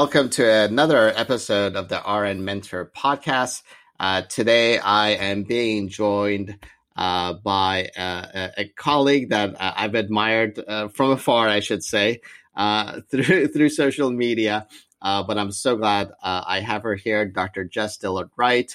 Welcome to another episode of the RN Mentor podcast. Uh, today, I am being joined uh, by uh, a, a, colleague that uh, I've admired uh, from afar, I should say, uh, through through social media. but I'm so glad I have her here, Dr. Jess Dillard Wright.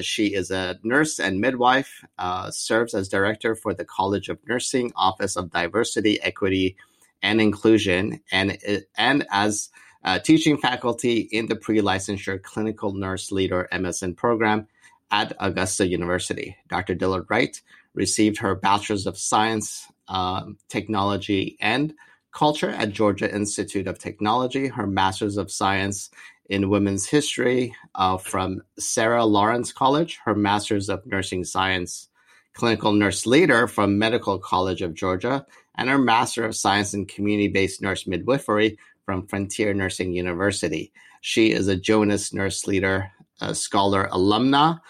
she is a nurse and midwife, serves as director for the College of Nursing Office of Diversity, Equity, and Inclusion, and and as uh, teaching faculty in the pre-licensure clinical nurse leader MSN program at Augusta University. Dr. Dillard Wright received her Bachelor's of Science, uh, Technology, and Culture at Georgia Institute of Technology, her Master's of Science in Women's History uh, from Sarah Lawrence College, her Master's of Nursing Science, Clinical Nurse Leader from Medical College of Georgia, and her Master of Science in Community Based Nurse Midwifery from Frontier Nursing University. She is a Jonas Nurse Leader Scholar alumna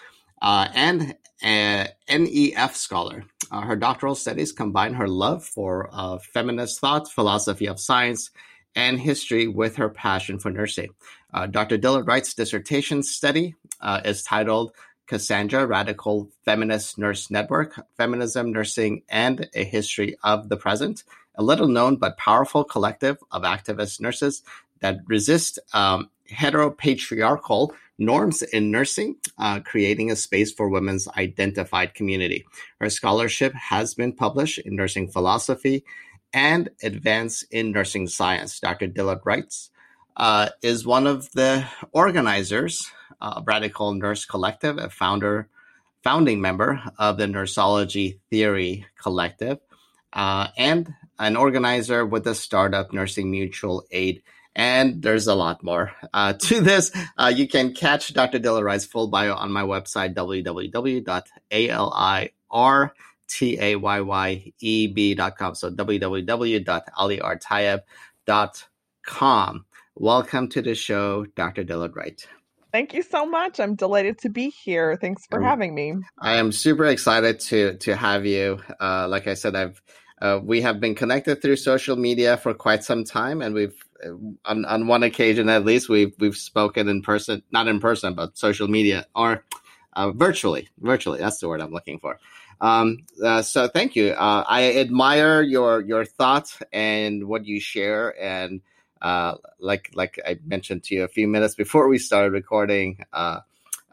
uh, and a NEF scholar. Uh, her doctoral studies combine her love for uh, feminist thought, philosophy of science, and history with her passion for nursing. Uh, Dr. Dillard Wright's dissertation study uh, is titled Cassandra Radical Feminist Nurse Network Feminism, Nursing, and a History of the Present a little known but powerful collective of activist nurses that resist um, heteropatriarchal norms in nursing, uh, creating a space for women's identified community. Her scholarship has been published in nursing philosophy and advance in nursing science. Dr. Dillard Wright's, uh, is one of the organizers of Radical Nurse Collective, a founder, founding member of the Nursology Theory Collective, uh, and an organizer with the startup Nursing Mutual Aid. And there's a lot more uh, to this. Uh, you can catch Dr. Dillard Wright's full bio on my website, www.alirtayyeb.com. So www.alirtayeb.com. Welcome to the show, Dr. Dillard Wright. Thank you so much. I'm delighted to be here. Thanks for having me. I am super excited to to have you. Uh, like I said, I've uh, we have been connected through social media for quite some time, and we've uh, on, on one occasion at least we've we've spoken in person, not in person, but social media or uh, virtually. Virtually, that's the word I'm looking for. Um, uh, so thank you. Uh, I admire your your thoughts and what you share, and uh, like like I mentioned to you a few minutes before we started recording.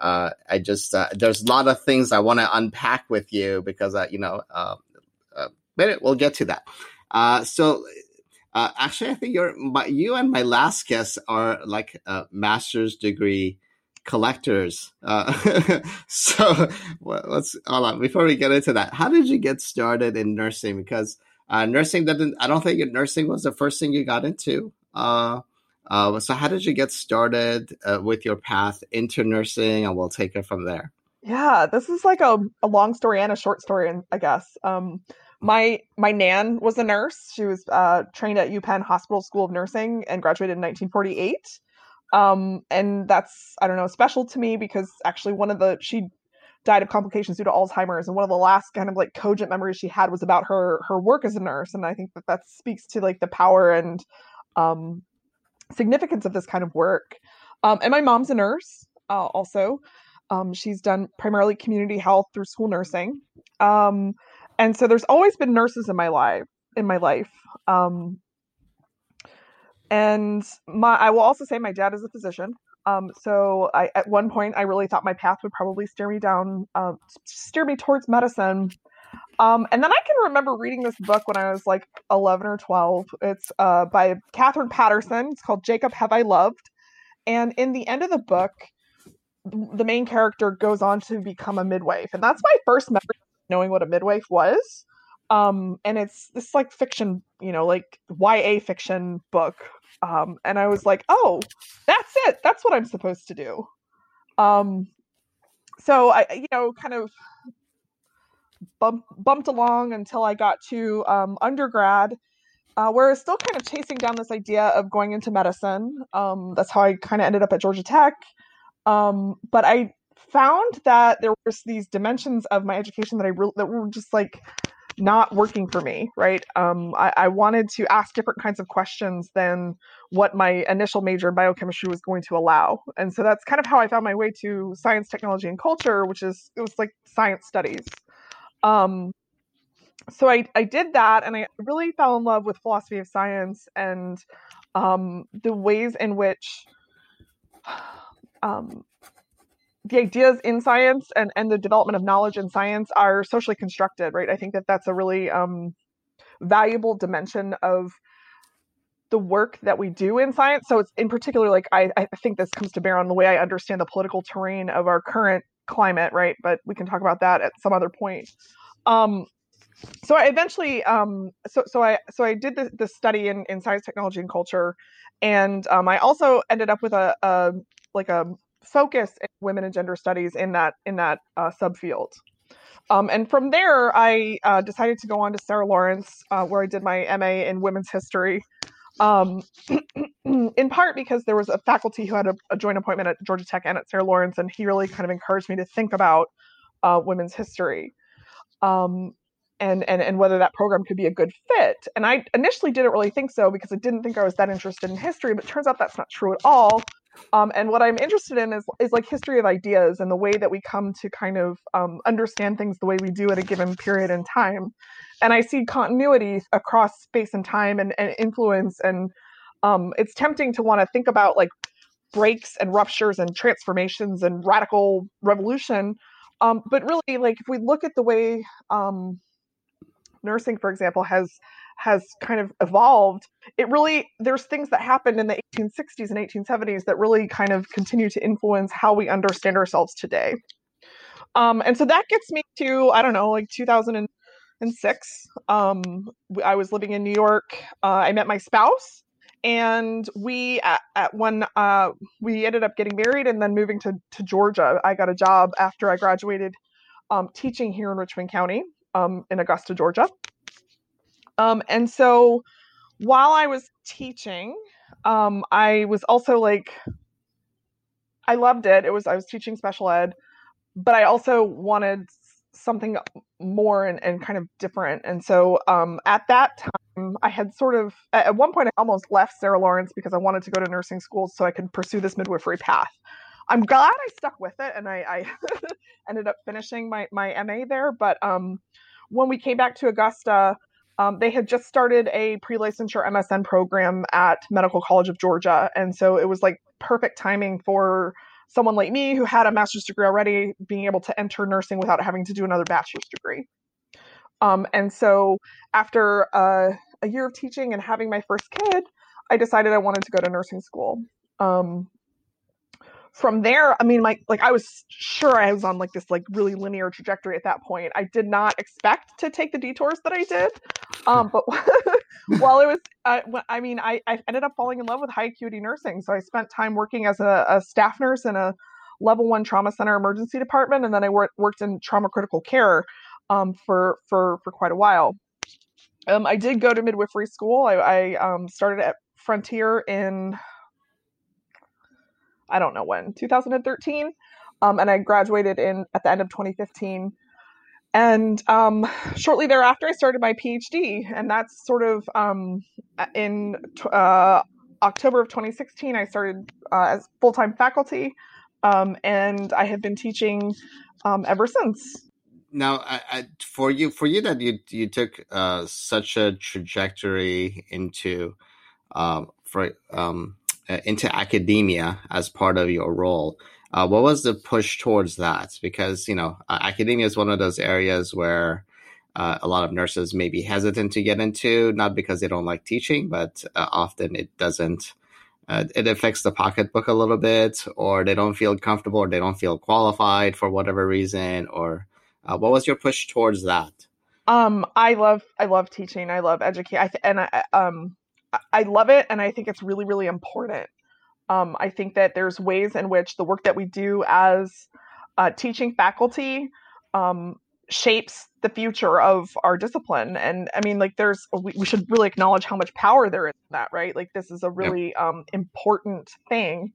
I just there's a lot of things I want to unpack with you because I, you know but we'll get to that. Uh, so uh, actually, I think you're my, you and my last guest are like uh, master's degree collectors. Uh, so well, let's hold on before we get into that. How did you get started in nursing? Because uh, nursing didn't. I don't think nursing was the first thing you got into. Uh, uh, so how did you get started uh, with your path into nursing? And we'll take it from there. Yeah, this is like a, a long story and a short story, I guess. Um, my my nan was a nurse. She was uh, trained at UPenn Hospital School of Nursing and graduated in 1948. Um, and that's I don't know special to me because actually one of the she died of complications due to Alzheimer's, and one of the last kind of like cogent memories she had was about her her work as a nurse. And I think that that speaks to like the power and um, significance of this kind of work. Um, and my mom's a nurse uh, also. Um, she's done primarily community health through school nursing. Um, and so there's always been nurses in my life in my life um, and my i will also say my dad is a physician um, so I, at one point i really thought my path would probably steer me down uh, steer me towards medicine Um, and then I can remember reading this book when I was like 11 or 12. It's uh, by Katherine Paterson It's called Jacob Have I Loved. And in the end of the book, the main character goes on to become a midwife. And that's my first memory knowing what a midwife was. Um, and it's this like fiction, you know, like YA fiction book. Um, and I was like, oh, that's it. That's what I'm supposed to do. Um, so I, you know, kind of bump, bumped along until I got to um, undergrad, uh, where I was still kind of chasing down this idea of going into medicine. Um, that's how I kind of ended up at Georgia Tech. Um, but I found that there was these dimensions of my education that I re- that were just like not working for me. Right? Um, I-, I wanted to ask different kinds of questions than what my initial major in biochemistry was going to allow, and so that's kind of how I found my way to science, technology, and culture, which is it was like science studies. Um, so I, I did that and I really fell in love with philosophy of science and um, the ways in which um, the ideas in science and, and the development of knowledge in science are socially constructed, right? I think that that's a really um, valuable dimension of the work that we do in science. So it's in particular, like I, I think this comes to bear on the way I understand the political terrain of our current climate, right? But we can talk about that at some other point. Um, so I eventually, um, so so I so I did the, the study in, in science, technology, and culture, and um, I also ended up with a, a like a focus in women and gender studies in that in that uh, subfield. Um, and from there, I uh, decided to go on to Sarah Lawrence, uh, where I did my MA in women's history um, in part because there was a faculty who had a, a, joint appointment at Georgia Tech and at Sarah Lawrence, and he really kind of encouraged me to think about uh, women's history. Um, and, and and whether that program could be a good fit. And I initially didn't really think so because I didn't think I was that interested in history, but turns out that's not true at all. Um, and what I'm interested in is is like history of ideas and the way that we come to kind of um, understand things the way we do at a given period in time. And I see continuity across space and time and, and influence. And um, it's tempting to want to think about like breaks and ruptures and transformations and radical revolution. Um, but really, like if we look at the way um, nursing, for example, has has kind of evolved, it really there's things that happened in the 1860s and 1870s that really kind of continue to influence how we understand ourselves today. Um, and so that gets me to I don't know, like 2006. Um, I was living in New York. Uh, I met my spouse, and we at, at when uh, we ended up getting married and then moving to to Georgia. I got a job after I graduated um, teaching here in Richmond County um, in Augusta, Georgia. Um, and so while I was teaching, um, I was also like, I loved it. It was I was teaching special ed, but I also wanted something more and, and kind of different. And so um, at that time, I had sort of at one point I almost left Sarah Lawrence because I wanted to go to nursing school so I could pursue this midwifery path. I'm glad I stuck with it and I, I ended up finishing my my MA there. But um, when we came back to Augusta, um, they had just started a pre-licensure MSN program at Medical College of Georgia, and so it was like perfect timing for someone like me who had a master's degree already being able to enter nursing without having to do another bachelor's degree. Um, and so after uh, a year of teaching and having my first kid, I decided I wanted to go to nursing school. Um, from there, I mean, like like I was sure I was on like this like really linear trajectory at that point. I did not expect to take the detours that I did, um, but while it was, uh, I mean, I, I ended up falling in love with high acuity nursing. So I spent time working as a, a staff nurse in a level one trauma center emergency department, and then I worked worked in trauma critical care um, for for for quite a while. Um, I did go to midwifery school. I, I um, started at Frontier in I don't know when, 2013. Um, and I graduated in at the end of 2015. And um, shortly thereafter, I started my PhD, and that's sort of um, in uh, October of 2016. I started uh, as full time faculty, um, and I have been teaching um, ever since. Now, I, I, for you, for you that you you took uh, such a trajectory into um, for um, into academia as part of your role. Uh, what was the push towards that? Because you know, academia is one of those areas where uh, a lot of nurses may be hesitant to get into, not because they don't like teaching, but uh, often it doesn't. Uh, it affects the pocketbook a little bit, or they don't feel comfortable, or they don't feel qualified for whatever reason. Or uh, what was your push towards that? Um, I love I love teaching. I love educating. I th- and I um I love it, and I think it's really really important. Um, I think that there's ways in which the work that we do as uh, teaching faculty um, shapes the future of our discipline. And I mean, like, there's we, we should really acknowledge how much power there is in that, right? Like, this is a really um, important thing.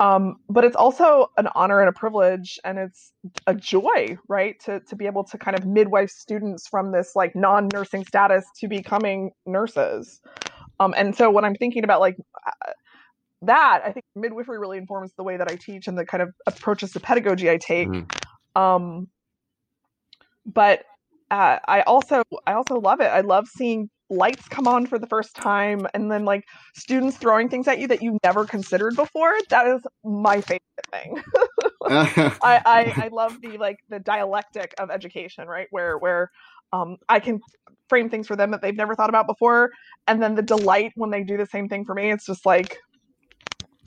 Um, but it's also an honor and a privilege, and it's a joy, right, to to be able to kind of midwife students from this like non-nursing status to becoming nurses. Um, and so when I'm thinking about like uh, that, I think midwifery really informs the way that I teach and the kind of approaches to pedagogy I take. Mm-hmm. Um, but uh, I also I also love it. I love seeing lights come on for the first time and then like students throwing things at you that you never considered before that is my favorite thing I, I, I love the like the dialectic of education right where where um i can frame things for them that they've never thought about before and then the delight when they do the same thing for me it's just like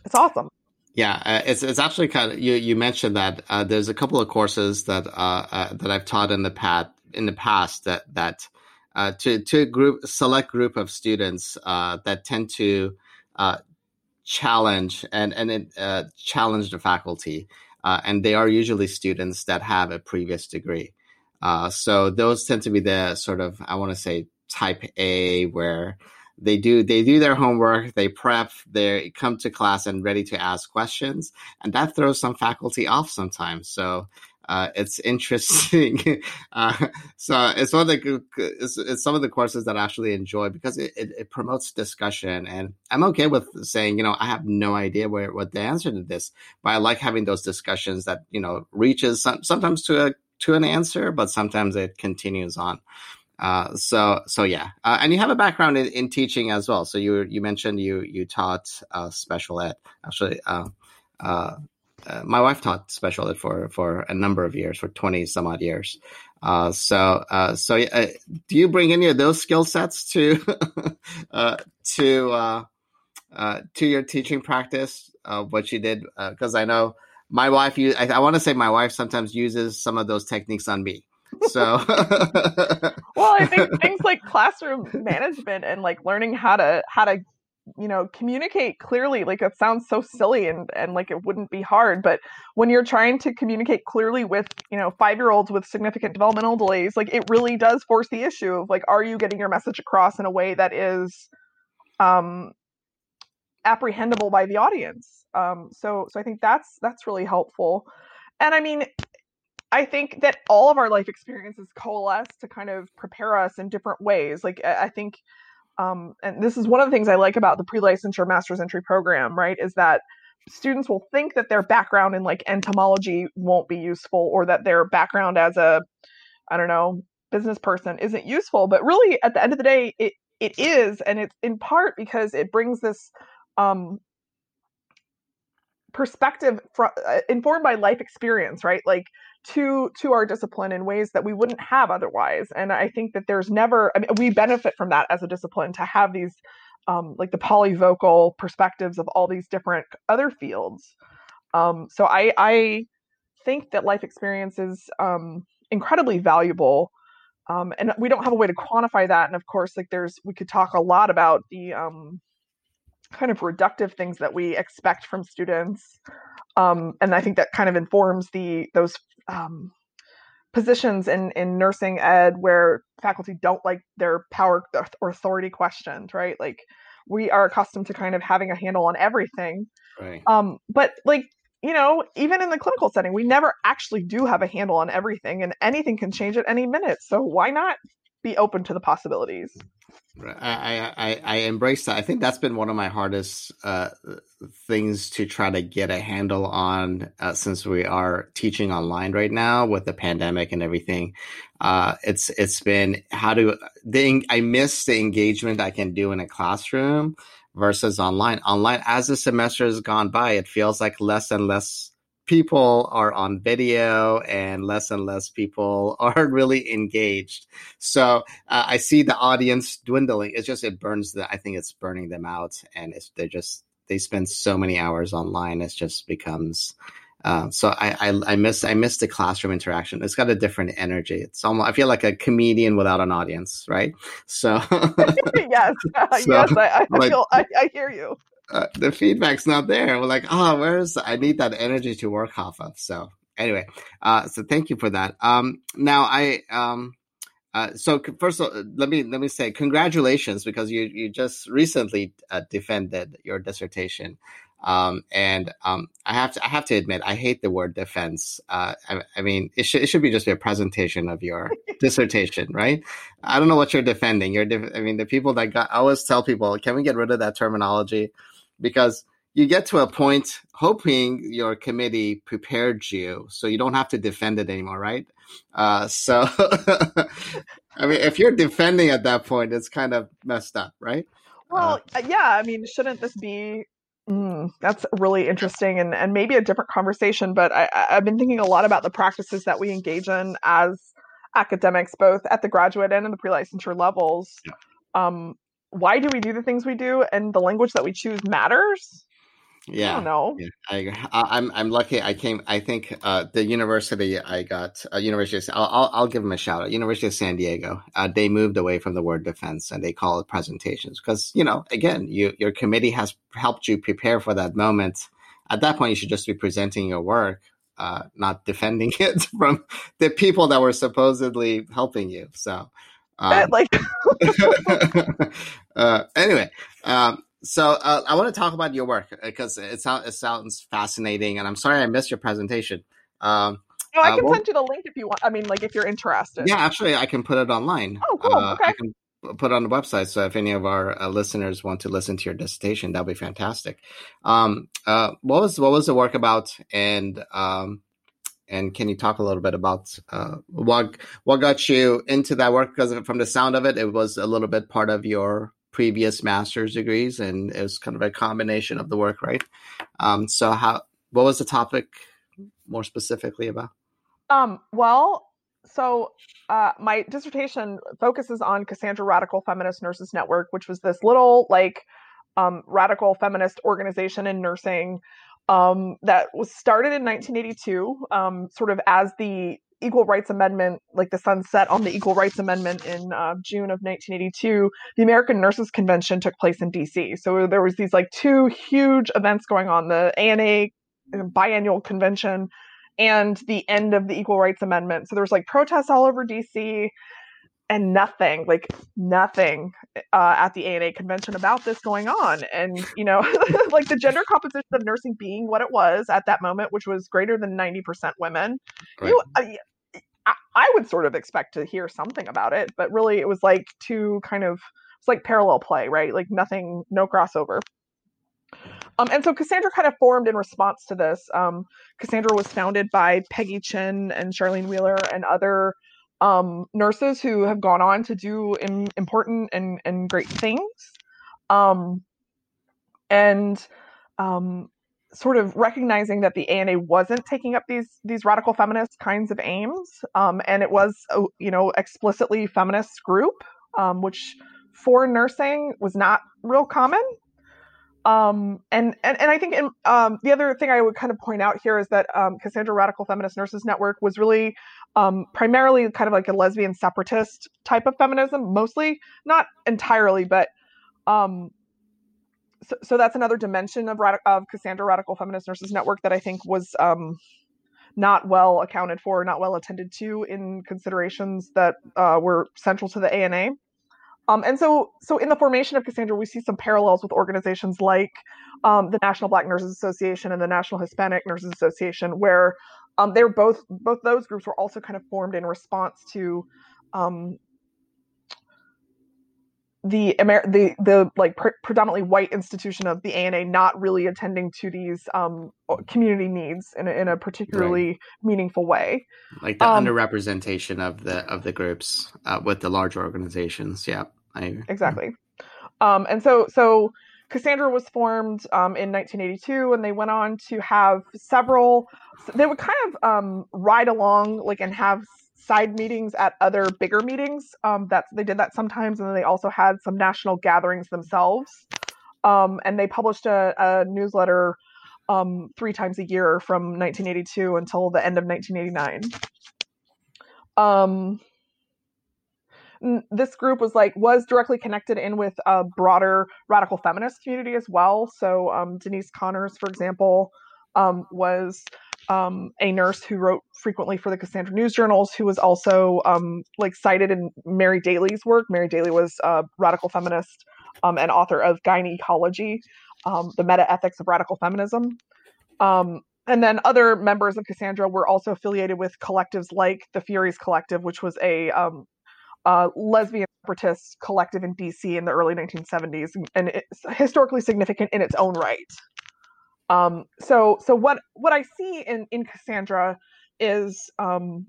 it's awesome yeah, uh, it's it's actually kind of you. You mentioned that uh, there's a couple of courses that uh, uh that I've taught in the past in the past that that uh, to to a group select group of students uh, that tend to challenge and and challenge the faculty, and they are usually students that have a previous degree. So those tend to be the sort of I want to say type A where they do they do their homework they prep they come to class and ready to ask questions and that throws some faculty off sometimes so uh, it's interesting. uh, so it's one of the it's, it's, some of the courses that I actually enjoy because it, it, it, promotes discussion, and I'm okay with saying you know I have no idea where what the answer to this, but I like having those discussions that you know reaches some, sometimes to a to an answer, but sometimes it continues on. Uh, so so yeah, uh, and you have a background in, in, teaching as well. So you you mentioned you you taught uh, special ed. Actually, uh, uh, uh, my wife taught special ed for for a number of years, for twenty some odd years. so so do you bring any of those skill sets to to to your teaching practice? what you did because I know my wife. I, I want to say my wife sometimes uses some of those techniques on me. So, well, I think things like classroom management and like learning how to how to you know communicate clearly like it sounds so silly and and like it wouldn't be hard but when you're trying to communicate clearly with you know 5 year olds with significant developmental delays like it really does force the issue of like are you getting your message across in a way that is um apprehendable by the audience um so so i think that's that's really helpful and i mean I think that all of our life experiences coalesce to kind of prepare us in different ways. Like I think, um, and this is one of the things I like about the pre-licensure master's entry program, right? Is that students will think that their background in like entomology won't be useful, or that their background as a, I don't know, business person isn't useful. But really, at the end of the day, it it is, and it's in part because it brings this um, perspective fr- uh, informed by life experience, right? Like to to our discipline in ways that we wouldn't have otherwise and i think that there's never I mean, we benefit from that as a discipline to have these um, like the polyvocal perspectives of all these different other fields um, so i i think that life experience is um, incredibly valuable um, and we don't have a way to quantify that and of course like there's we could talk a lot about the um, kind of reductive things that we expect from students um, and I think that kind of informs the those um, positions in in nursing ed where faculty don't like their power or authority questioned, right? Like we are accustomed to kind of having a handle on everything. Right. Um, but like you know, even in the clinical setting, we never actually do have a handle on everything, and anything can change at any minute. So why not be open to the possibilities? I, I, I embrace that. I think that's been one of my hardest uh, things to try to get a handle on uh, since we are teaching online right now with the pandemic and everything. Uh, it's it's been how do the I miss the engagement I can do in a classroom versus online. Online, as the semester has gone by, it feels like less and less people are on video and less and less people are really engaged. So uh, I see the audience dwindling. It's just it burns the. I think it's burning them out, and it's they're just they spend so many hours online. It just becomes. Uh, so I, I I miss I miss the classroom interaction. It's got a different energy. It's almost I feel like a comedian without an audience, right? So yes, so, yes, I, I feel I, I hear you uh, the feedback's not there. We're like, oh, where's I need that energy to work off of. So anyway, uh, so thank you for that. Um, now I um, uh, so first of all, let me let me say congratulations because you you just recently uh, defended your dissertation. Um, and um, I have to I have to admit I hate the word defense. Uh, I, I, mean it should it should be just a presentation of your dissertation, right? I don't know what you're defending. You're def- I mean the people that got I always tell people, can we get rid of that terminology? Because you get to a point hoping your committee prepared you so you don't have to defend it anymore, right? Uh, so, I mean, if you're defending at that point, it's kind of messed up, right? Well, uh, yeah. I mean, shouldn't this be? Mm, that's really interesting and, and maybe a different conversation. But I, I've been thinking a lot about the practices that we engage in as academics, both at the graduate and in the pre-licensure levels. Yeah. Um, why do we do the things we do and the language that we choose matters? Yeah i don't know. yeah, I, I'm, I'm lucky i came i think uh, the university i got uh, university of, I'll, I'll, I'll give them a shout out. University of san diego uh, they moved away from the word defense and they call it presentations because you know again you, your committee has helped you prepare for that moment. At that point you should just be presenting your work uh, not defending it from the people that were supposedly helping you so um, like, uh, anyway, um, so uh, I want to talk about your work because it, sounds it sounds fascinating, and I'm sorry I missed your presentation. Um, no, I uh, can well, send you the link if you want. I mean, like if you're interested. Yeah, actually, I can put it online. Oh, cool. Uh, okay. I can put it on the website. So if any of our uh, listeners want to listen to your dissertation, that'd be fantastic. Um, uh, what was what was the work about, and um, and can you talk a little bit about uh, what what got you into that work? Because from the sound of it, it was a little bit part of your previous master's degrees, and it was kind of a combination of the work, right? Um, so, how what was the topic more specifically about? Um, well, so uh, my dissertation focuses on Cassandra Radical Feminist Nurses Network, which was this little like um, radical feminist organization in nursing um, that was started in 1982, um, sort of as the Equal Rights Amendment, like the sunset on the Equal Rights Amendment in uh, June of 1982, the American Nurses Convention took place in D.C. So there was these like two huge events going on: the ANA uh, biannual convention and the end of the Equal Rights Amendment. So there was like protests all over D.C and nothing, like nothing uh, at the ANA convention about this going on. And, you know, like the gender composition of nursing being what it was at that moment, which was greater than 90% women, right. you, uh, I would sort of expect to hear something about it, but really it was like two kind of, it's like parallel play, right? Like nothing, no crossover. Um, and so Cassandra kind of formed in response to this. Um, Cassandra was founded by Peggy Chinn and Charlene Wheeler and other um, nurses who have gone on to do Im- important and, and great things. Um, and um, sort of recognizing that the ANA wasn't taking up these these radical feminist kinds of aims, um, and it was a, you know explicitly feminist group, um, which for nursing was not real common. Um, and, and and I think in, um, the other thing I would kind of point out here is that um, Cassandra Radical Feminist Nurses Network was really um, primarily kind of like a lesbian separatist type of feminism, mostly, not entirely, but um, so, so that's another dimension of, Rad- of Cassandra Radical Feminist Nurses Network that I think was um, not well accounted for, not well attended to in considerations that uh, were central to the ANA. Um, and so, so in the formation of Cassandra, we see some parallels with organizations like um, the National Black Nurses Association and the National Hispanic Nurses Association, where um, they're both both those groups were also kind of formed in response to um, the Amer- the the like pre- predominantly white institution of the ANA not really attending to these um, community needs in a, in a particularly right. meaningful way, like the um, underrepresentation of the of the groups uh, with the larger organizations. Yeah, I exactly. Um, and so so Cassandra was formed um, in 1982, and they went on to have several. They would kind of um, ride along, like, and have side meetings at other bigger meetings. Um, that they did that sometimes, and then they also had some national gatherings themselves. Um, and they published a, a newsletter um, three times a year from 1982 until the end of 1989. This group was like was directly connected in with a broader radical feminist community as well. So um, Denise Connors, for example, um, was um, a nurse who wrote frequently for the Cassandra News Journals, who was also um, like cited in Mary Daly's work. Mary Daly was a radical feminist um, and author of Gyn/Ecology, um, the meta ethics of radical feminism. And then other members of Cassandra were also affiliated with collectives like the Furies Collective, which was a um, uh, lesbian separatist collective in DC in the early 1970s, and it's historically significant in its own right. Um, so, so what what I see in in Cassandra is um,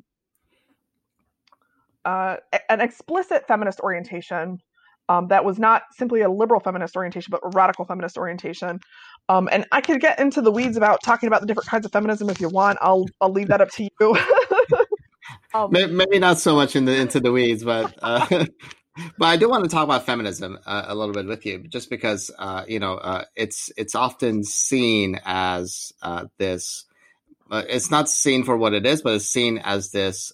uh, an explicit feminist orientation um, that was not simply a liberal feminist orientation, but a radical feminist orientation. Um, and I could get into the weeds about talking about the different kinds of feminism if you want. I'll I'll leave that up to you. um, Maybe not so much in the into the weeds, but uh, but I do want to talk about feminism uh, a little bit with you, just because uh, you know uh, it's it's often seen as uh, this. Uh, it's not seen for what it is, but it's seen as this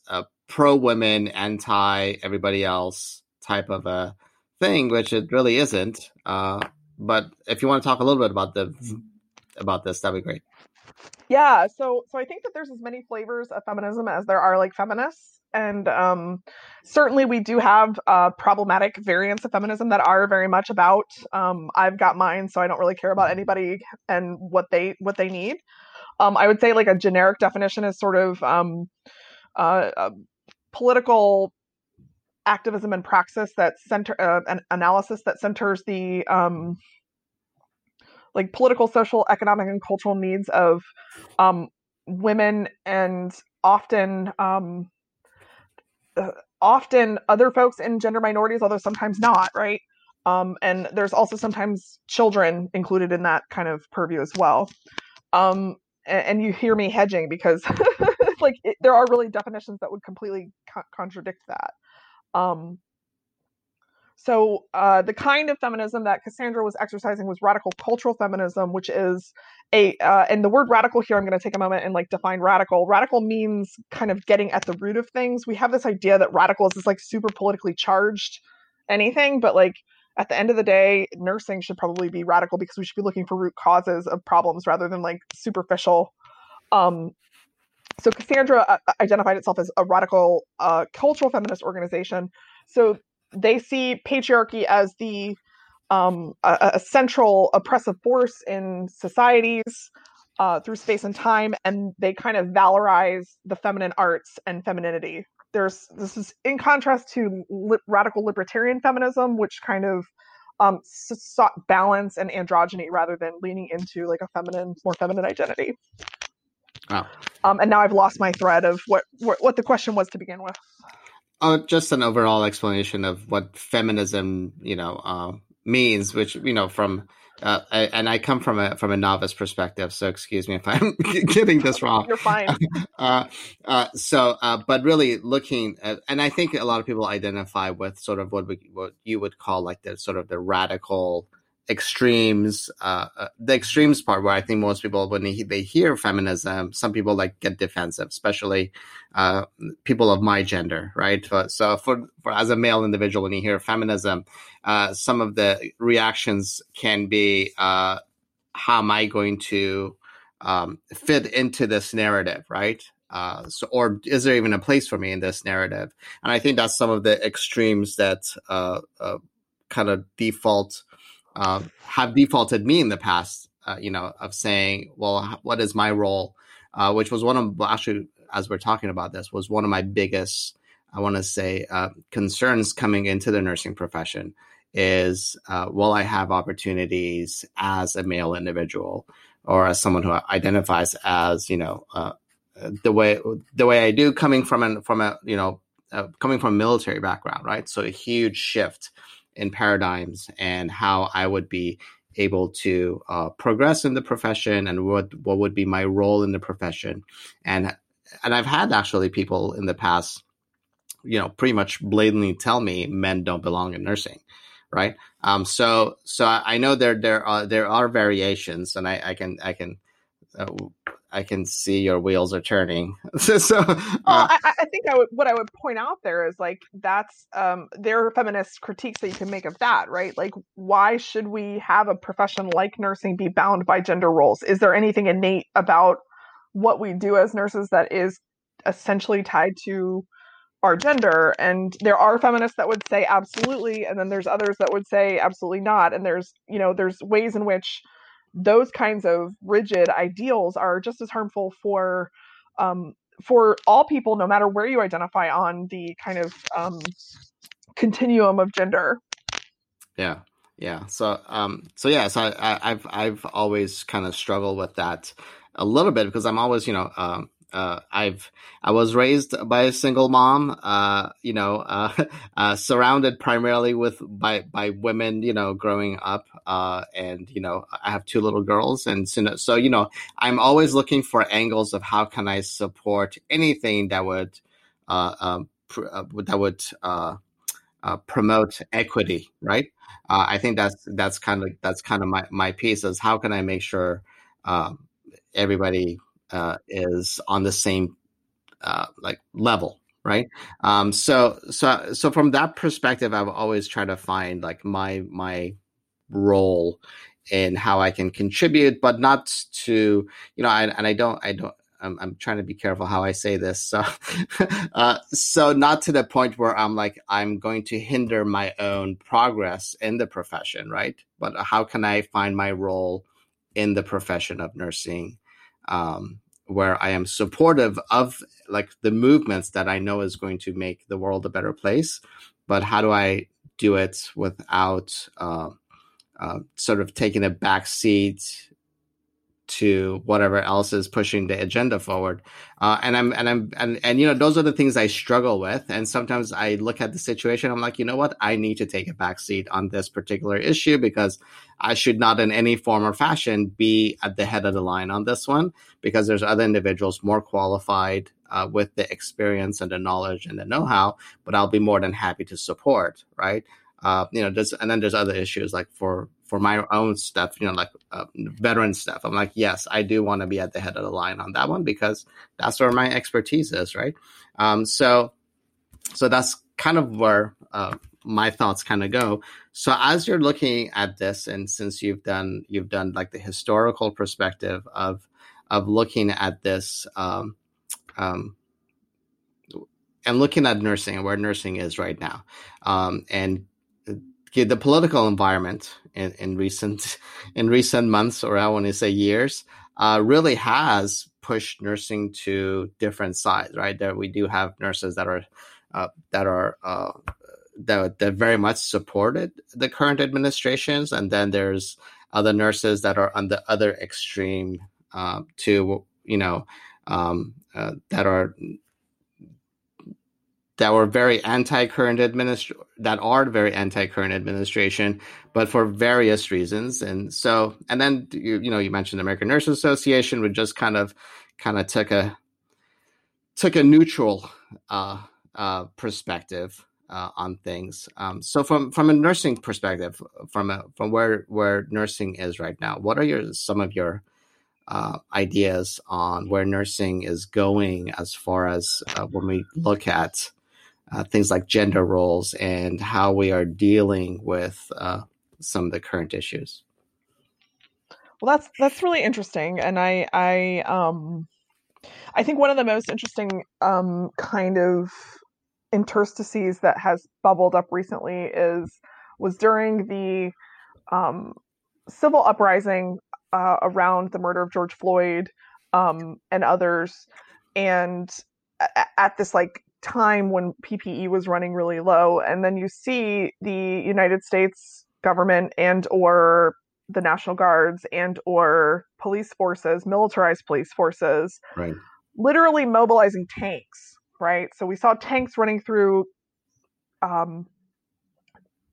pro women, anti everybody else type of a thing, which it really isn't. but if you want to talk a little bit about the about this, that'd be great. Yeah, so so I think that there's as many flavors of feminism as there are like feminists, and um, certainly we do have uh, problematic variants of feminism that are very much about. Um, I've got mine, so I don't really care about anybody and what they what they need. Um, I would say like a generic definition is sort of um, uh, political activism and praxis that center uh, an analysis that centers the um, like political, social, economic, and cultural needs of um, women and often um, uh, often other folks in gender minorities, although sometimes not, right? Um, and there's also sometimes children included in that kind of purview as well. Um, and, and, you hear me hedging because like it, there are really definitions that would completely co- contradict that. Um, so uh, the kind of feminism that Cassandra was exercising was radical cultural feminism, which is a uh, and the word radical here. I'm going to take a moment and like define radical. Radical means kind of getting at the root of things. We have this idea that radical is this like super politically charged anything, but like at the end of the day, nursing should probably be radical because we should be looking for root causes of problems rather than like superficial. Um, so Cassandra uh, identified itself as a radical uh, cultural feminist organization. So they see patriarchy as the um, a, a, central oppressive force in societies uh, through space and time, and they kind of valorize the feminine arts and femininity. There's this is in contrast to li- radical libertarian feminism, which kind of um, sought balance and androgyny rather than leaning into like a feminine, more feminine identity. Wow. Um, and now I've lost my thread of what, what what the question was to begin with. Uh, just an overall explanation of what feminism, you know, uh, means, which you know, from uh, I, and I come from a from a novice perspective, so excuse me if I'm getting this wrong. You're fine. uh, uh, so, uh, but really looking, at, and I think a lot of people identify with sort of what we, what you would call like the sort of the radical extremes uh, uh, the extremes part where i think most people when they, they hear feminism some people like get defensive especially uh, people of my gender right so for, for as a male individual when you hear feminism uh, some of the reactions can be uh, how am i going to um, fit into this narrative right uh, so, or is there even a place for me in this narrative? And I think that's some of the extremes that uh, uh, kind of default uh, have defaulted me in the past, uh, you know, of saying, well, what is my role? Uh, which was one of, actually, as we're talking about this, was one of my biggest, I want to say, uh, concerns coming into the nursing profession is, uh, will I have opportunities as a male individual or as someone who identifies as, you know, uh, the way the way I do, coming from an from a you know coming from a military background, right? So a huge shift in paradigms and how I would be able to uh, progress in the profession and what what would be my role in the profession. And and I've had actually people in the past you know pretty much blatantly tell me men don't belong in nursing right? Um so so I know there there are there are variations and I, I can I can uh, I can see your wheels are turning. so, uh, well, I, I, think I would, what I would point out there is like that's um, there are feminist critiques that you can make of that, right? Like, why should we have a profession like nursing be bound by gender roles? Is there anything innate about what we do as nurses that is essentially tied to our gender? And there are feminists that would say absolutely, and then there's others that would say absolutely not. And there's you know there's ways in which those kinds of rigid ideals are just as harmful for um, for all people, no matter where you identify on the kind of um, continuum of gender. Yeah, yeah. So, um, so yeah. So I, have I've always kind of struggled with that a little bit because I'm always, you know, um, uh, I've I was raised by a single mom, uh, you know, uh, uh, surrounded primarily with by by women, you know, growing up, uh, and you know, I have two little girls, and so, so you know, I'm always looking for angles of how can I support anything that would uh, um, pr- that would promote equity, right? I think that's that's kind of that's kind of my my piece is how can I make sure um, everybody uh, is on the same uh, like level right? Um, so so so from that perspective i've always tried to find like my my role in how i can contribute but not to you know I, and i don't i don't I'm, I'm trying to be careful how i say this so uh, so not to the point where i'm like i'm going to hinder my own progress in the profession right? But how can i find my role in the profession of nursing um, where I am supportive of like the movements that I know is going to make the world a better place. But how do I do it without uh, uh, sort of taking a back seat to whatever else is pushing the agenda forward. Uh, and I'm and I'm and and you know those are the things I struggle with. And sometimes I look at the situation, I'm like, you know what, I need to take a back seat on this particular issue because I should not in any form or fashion be at the head of the line on this one because there's other individuals more qualified uh, with the experience and the knowledge and the know-how, but I'll be more than happy to support, right? Uh, you know, there's and then there's other issues like for for my own stuff, you know, like uh, veteran stuff. I'm like, yes, I do want to be at the head of the line on that one because that's where my expertise is, right? Um, so, so that's kind of where uh, my thoughts kind of go. So as you're looking at this, and since you've done you've done like the historical perspective of of looking at this. Um, um, and looking at nursing and where nursing is right now, um, and the political environment in, in recent in recent months, or I want to say years, uh, really has pushed nursing to different sides. Right there, we do have nurses that are uh, that are uh, that that very much supported the current administrations, and then there's other nurses that are on the other extreme uh, to you know um, uh, that are that were very anti-current administration that are very anti-current administration but for various reasons. And so and then you, you know you mentioned the american nurses association which just kind of kind of took a took a neutral uh, uh, perspective uh, on things. Um, so from from a nursing perspective from a, from where where nursing is right now what are your some of your uh, ideas on where nursing is going as far as uh, when we look at uh, things like gender roles and how we are dealing with uh, some of the current issues. Well, that's that's really interesting, and I I um I think one of the most interesting um kind of interstices that has bubbled up recently is was during the um, civil uprising uh, around the murder of George Floyd um, and others, and at this like time when PPE was running really low and then you see the United States government and or the National Guards and or police forces, militarized police forces, right. literally mobilizing tanks, right? So we saw tanks running through um,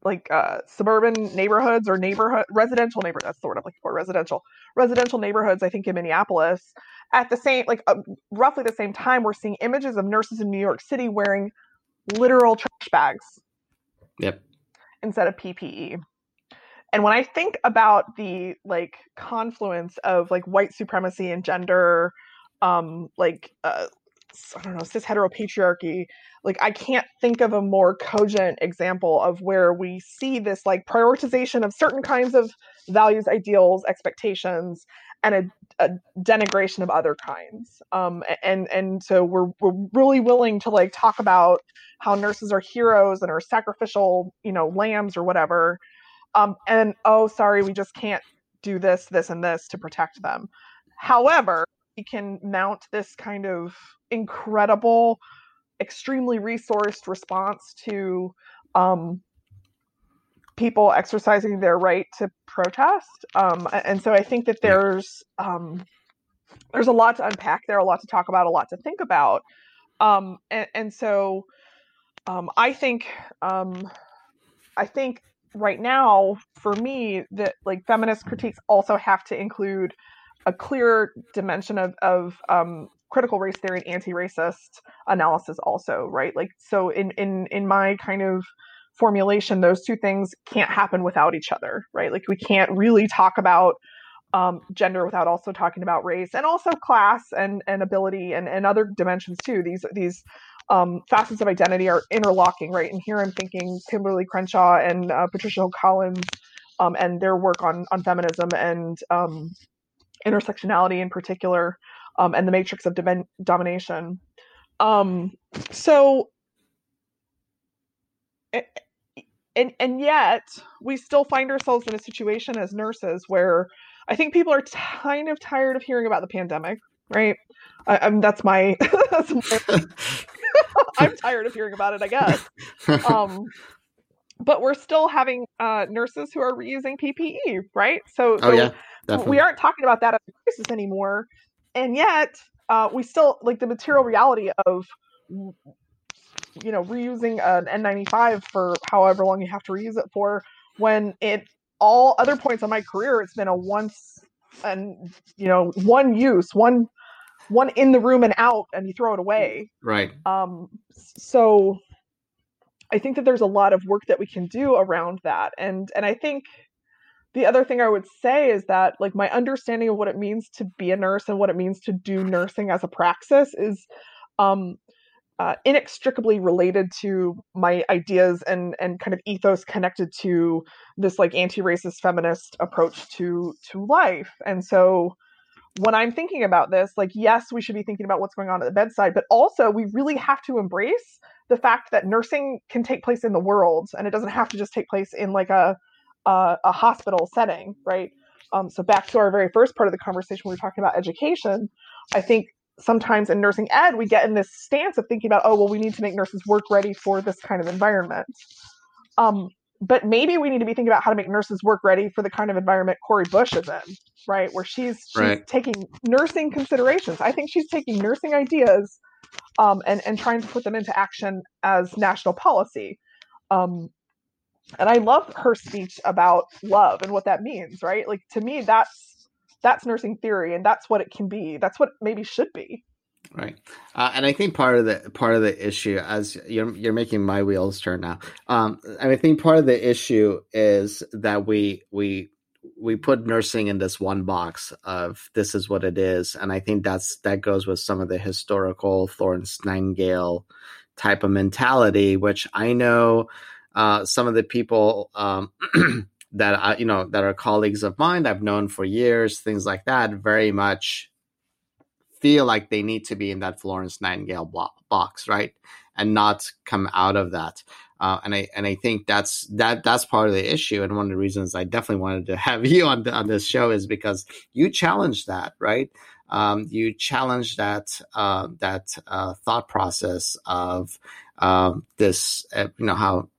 like uh, suburban neighborhoods or neighborhood residential neighborhoods. That's the word I'm looking for. Residential residential neighborhoods. I think in Minneapolis, at the same like uh, roughly the same time, we're seeing images of nurses in New York City wearing literal trash bags. Yep. Instead of PPE. And when I think about the like confluence of like white supremacy and gender, um, like uh, I don't know, cis heteropatriarchy, like I can't think of a more cogent example of where we see this like prioritization of certain kinds of values, ideals, expectations, and a, a denigration of other kinds. Um, and and so we're we're really willing to like talk about how nurses are heroes and are sacrificial, you know, lambs or whatever. Um, and oh, sorry, we just can't do this, this, and this to protect them. However, can mount this kind of incredible, extremely resourced response to um, people exercising their right to protest. Um, and so I think that there's um, there's a lot to unpack there, a lot to talk about, a lot to think about. Um, and, and, so um, I think um, I think right now for me that like feminist critiques also have to include a clear dimension of of um, critical race theory and anti-racist analysis also right? Like so in in in my kind of formulation those two things can't happen without each other right? Like we can't really talk about um, gender without also talking about race and also class and and ability and and other dimensions too. These these um, facets of identity are interlocking right? And here i'm thinking kimberlé crenshaw and uh, patricia collins um, and their work on on feminism and um, intersectionality in particular, um, and the matrix of dom- domination. Um, so, and and yet we still find ourselves in a situation as nurses where I think people are kind of tired of hearing about the pandemic, right? I, am that's my, that's my I'm tired of hearing about it, I guess. Um, but we're still having uh, nurses who are reusing PPE, right? So, oh, so yeah. Definitely. we aren't talking about that as a crisis anymore and yet uh, we still like the material reality of you know reusing an n95 for however long you have to reuse it for when it all other points of my career it's been a once and you know one use one one in the room and out and you throw it away right um so i think that there's a lot of work that we can do around that and and i think the other thing I would say is that like my understanding of what it means to be a nurse and what it means to do nursing as a praxis is um, uh, inextricably related to my ideas and and kind of ethos connected to this like anti-racist feminist approach to to life. And so when I'm thinking about this, like yes, we should be thinking about what's going on at the bedside, but also we really have to embrace the fact that nursing can take place in the world and it doesn't have to just take place in like a uh, a hospital setting, right? Um, so back to our very first part of the conversation, we were talking about education. I think sometimes in nursing ed, we get in this stance of thinking about, oh, well, we need to make nurses work ready for this kind of environment. Um, but maybe we need to be thinking about how to make nurses work ready for the kind of environment Cori Bush is in, right? Where she's she's right. taking nursing considerations. I think she's taking nursing ideas um, and and trying to put them into action as national policy. Um, and I love her speech about love and what that means, right? Like to me, that's that's nursing theory, and that's what it can be. That's what maybe should be. Right, uh, and I think part of the part of the issue, as you're you're making my wheels turn now, um, and I think part of the issue is that we we we put nursing in this one box of this is what it is, and I think that's that goes with some of the historical Florence Nightingale type of mentality, which I know uh, some of the people um, that I, you know that are colleagues of mine I've known for years, things like that, very much feel like they need to be in that Florence Nightingale box, right, and not come out of that. Uh, and I and I think that's that that's part of the issue. And one of the reasons I definitely wanted to have you on the, on this show is because you challenge that, right? Um, you challenge that uh, that uh, thought process of um, this, uh, you know, how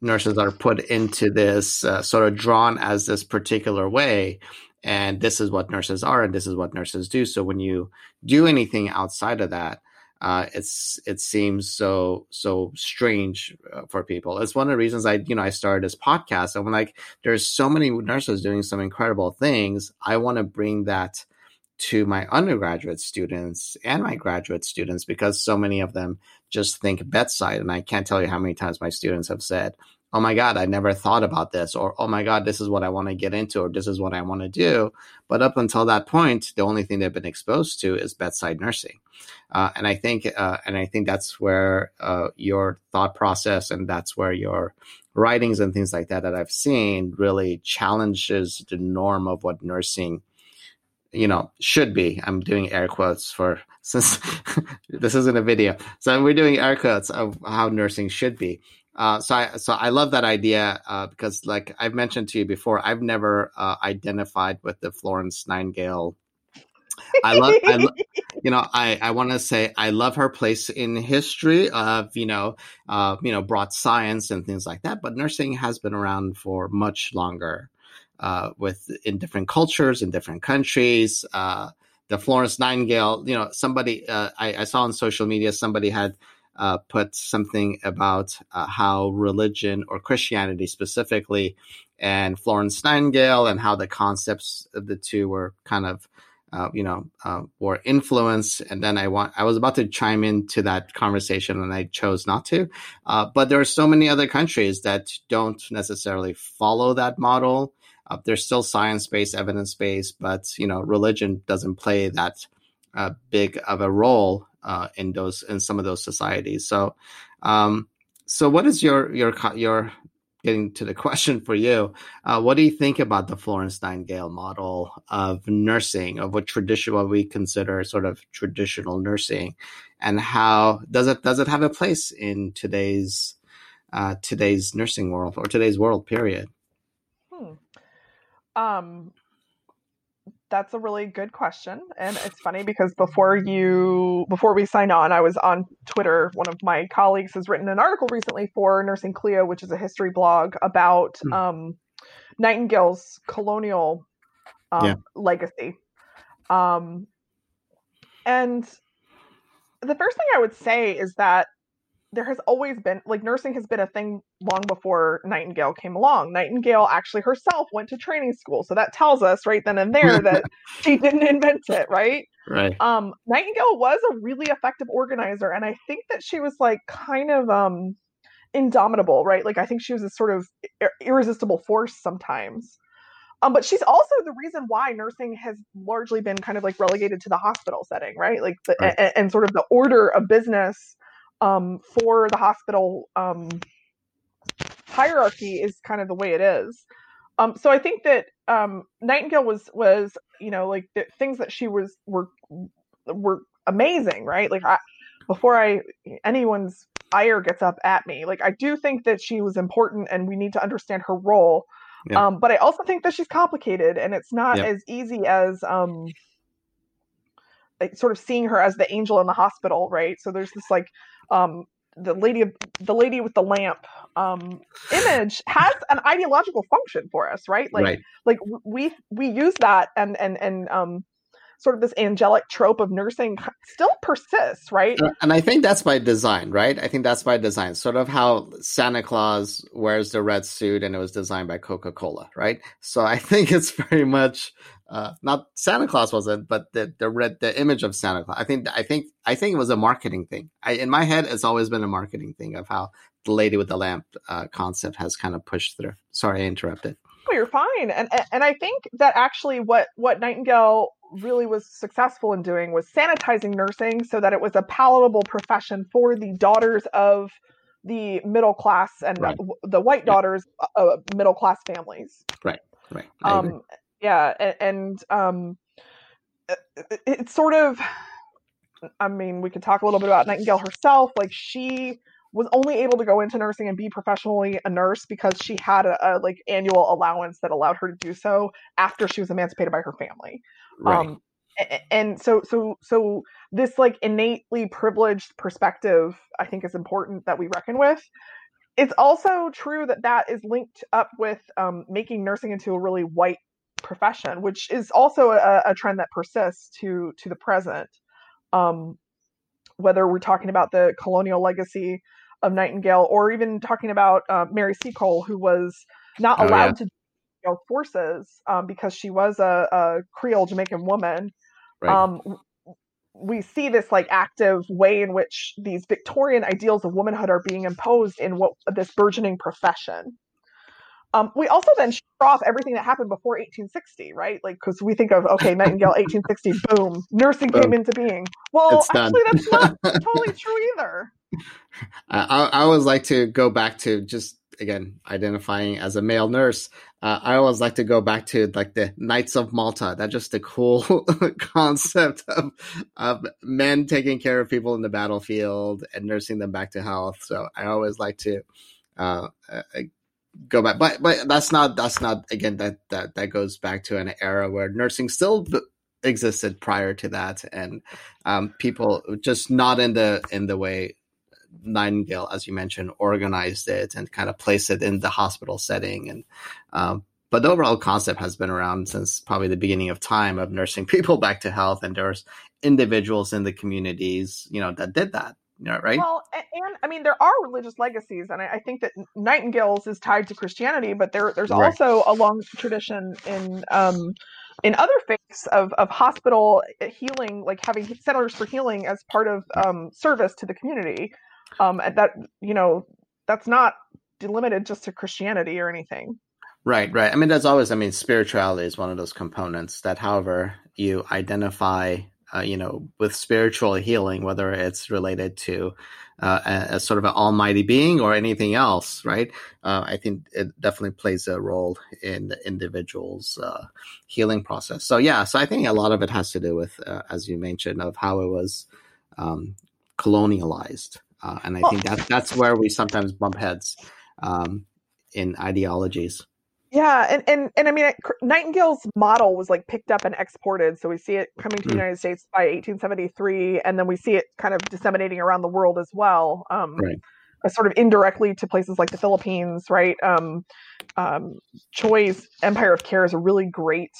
nurses are put into this uh, sort of drawn as this particular way and this is what nurses are and this is what nurses do so when you do anything outside of that uh, it's it seems so so strange uh, for people. It's one of the reasons I you know I started this podcast. I'm like, there's so many nurses doing some incredible things. I want to bring that to my undergraduate students and my graduate students because so many of them just think bedside, and I can't tell you how many times my students have said, oh my God, I never thought about this, or oh my God, this is what I want to get into, or this is what I want to do. But up until that point, the only thing they've been exposed to is bedside nursing. Uh, and I think, uh, and I think that's where uh, your thought process and that's where your writings and things like that that I've seen really challenges the norm of what nursing, you know, should be. I'm doing air quotes for since this isn't a video, so we're doing air quotes of how nursing should be. Uh, so I so I love that idea uh, because, like I've mentioned to you before, I've never uh, identified with the Florence Nightingale. I love, I lo- you know, I, I want to say I love her place in history of you know, uh, you know, brought science and things like that. But nursing has been around for much longer, uh, with in different cultures in different countries. Uh, the Florence Nightingale, you know, somebody I, I saw on social media somebody had uh, put something about uh, how religion or Christianity specifically and Florence Nightingale and how the concepts of the two were kind of uh, you know uh, were influenced. And then I want I was about to chime into that conversation and I chose not to. Uh, but there are so many other countries that don't necessarily follow that model. Uh, there's still science based evidence based but you know religion doesn't play that big of a role uh, in those in some of those societies. So, um, so what is your your your getting to the question for you? Uh, what do you think about the Florence Nightingale model of nursing, of what tradition what we consider sort of traditional nursing, and how does it does it have a place in today's uh, today's nursing world or today's world? Period. Hmm. Um, that's a really good question and it's funny because before you before we sign on i was on twitter one of my colleagues has written an article recently for nursing clio which is a history blog about mm. um, nightingale's colonial um, yeah. legacy um, and the first thing i would say is that there has always been like nursing has been a thing long before Nightingale came along. Nightingale actually herself went to training school, so that tells us right then and there that she didn't invent it, right? Right. Um, Nightingale was a really effective organizer, and I think that she was like kind of um indomitable, right? Like I think she was a sort of irresistible force sometimes. Um, but she's also the reason why nursing has largely been kind of like relegated to the hospital setting, right? Like the right. And, and, sort of the order of business um, for the hospital um, hierarchy is kind of the way it is. Um, so I think that um, Nightingale was was you know like the things that she was were were amazing, right? Like I, before I anyone's ire gets up at me, like I do think that she was important, and we need to understand her role. Yeah. Um, but I also think that she's complicated, and it's not yeah. as easy as um, like, sort of seeing her as the angel in the hospital, right? So there's this like um, the lady the lady with the lamp um, image has an ideological function for us, right? Like right. like we we use that and and and um, sort of this angelic trope of nursing still persists, right? And I think that's by design, right? I think that's by design. Sort of how Santa Claus wears the red suit and it was designed by Coca Cola, right? So I think it's very much uh, not Santa Claus wasn't, but the the red the image of Santa Claus. I think I think I think it was a marketing thing. I, in my head, it's always been a marketing thing of how the lady with the lamp uh, concept has kind of pushed through. Sorry, I interrupted. Oh, you're fine, and and I think that actually what what Nightingale really was successful in doing was sanitizing nursing so that it was a palatable profession for the daughters of the middle class and right. the, white daughters of middle class families. Right. Right. Um, yeah and, and um it, it's sort of i mean we could talk a little bit about nightingale herself like she was only able to go into nursing and be professionally a nurse because she had a, a like annual allowance that allowed her to do so after she was emancipated by her family right. um and so so so this like innately privileged perspective i think is important that we reckon with it's also true that that is linked up with um, making nursing into a really white profession, which is also a, a trend that persists to to the present. Um, whether we're talking about the colonial legacy of Nightingale or even talking about uh, Mary Seacole, who was not Oh, allowed yeah. to join forces um, because she was a, a Creole Jamaican woman. Right. Um, we see this like active way in which these Victorian ideals of womanhood are being imposed in what this burgeoning profession. Um, we also then shut off everything that happened before 1860, right? Like, because we think of okay, Nightingale, 1860, boom, nursing came into being. Well, actually, that's not totally true either. I I always like to go back to just again identifying as a male nurse. Uh, I always like to go back to like the Knights of Malta. That's just a cool concept of of men taking care of people in the battlefield and nursing them back to health. So I always like to uh, uh, go back, but but that's not that's not again that that that goes back to an era where nursing still existed prior to that, and um, people just not in the in the way Nightingale, as you mentioned, organized it and kind of placed it in the hospital setting. And um, but the overall concept has been around since probably the beginning of time of nursing people back to health. And there's individuals in the communities, you know, that did that. You know, right? Well, a- and I mean, there are religious legacies, and I, I think that Nightingale's is tied to Christianity, but there, there's Right. also a long tradition in um, in other faiths of of hospital healing, like having centers for healing as part of um, service to the community. Um, and that you know, that's not delimited just to Christianity or anything. Right, right. I mean, there's always, I mean, spirituality is one of those components that, however, you identify, uh, you know, with spiritual healing, whether it's related to uh, a, a sort of an almighty being or anything else, right? Uh, I think it definitely plays a role in the individual's uh, healing process. So, yeah, so I think a lot of it has to do with, uh, as you mentioned, of how it was um, colonialized. Uh, and I Well- think that that's where we sometimes bump heads um, in ideologies. Yeah, and and and I mean, Nightingale's model was like picked up and exported, so we see it coming to the Mm. United States by 1873, and then we see it kind of disseminating around the world as well, um, Right. uh, sort of indirectly to places like the Philippines, right? Um, um, Choy's Empire of Care is a really great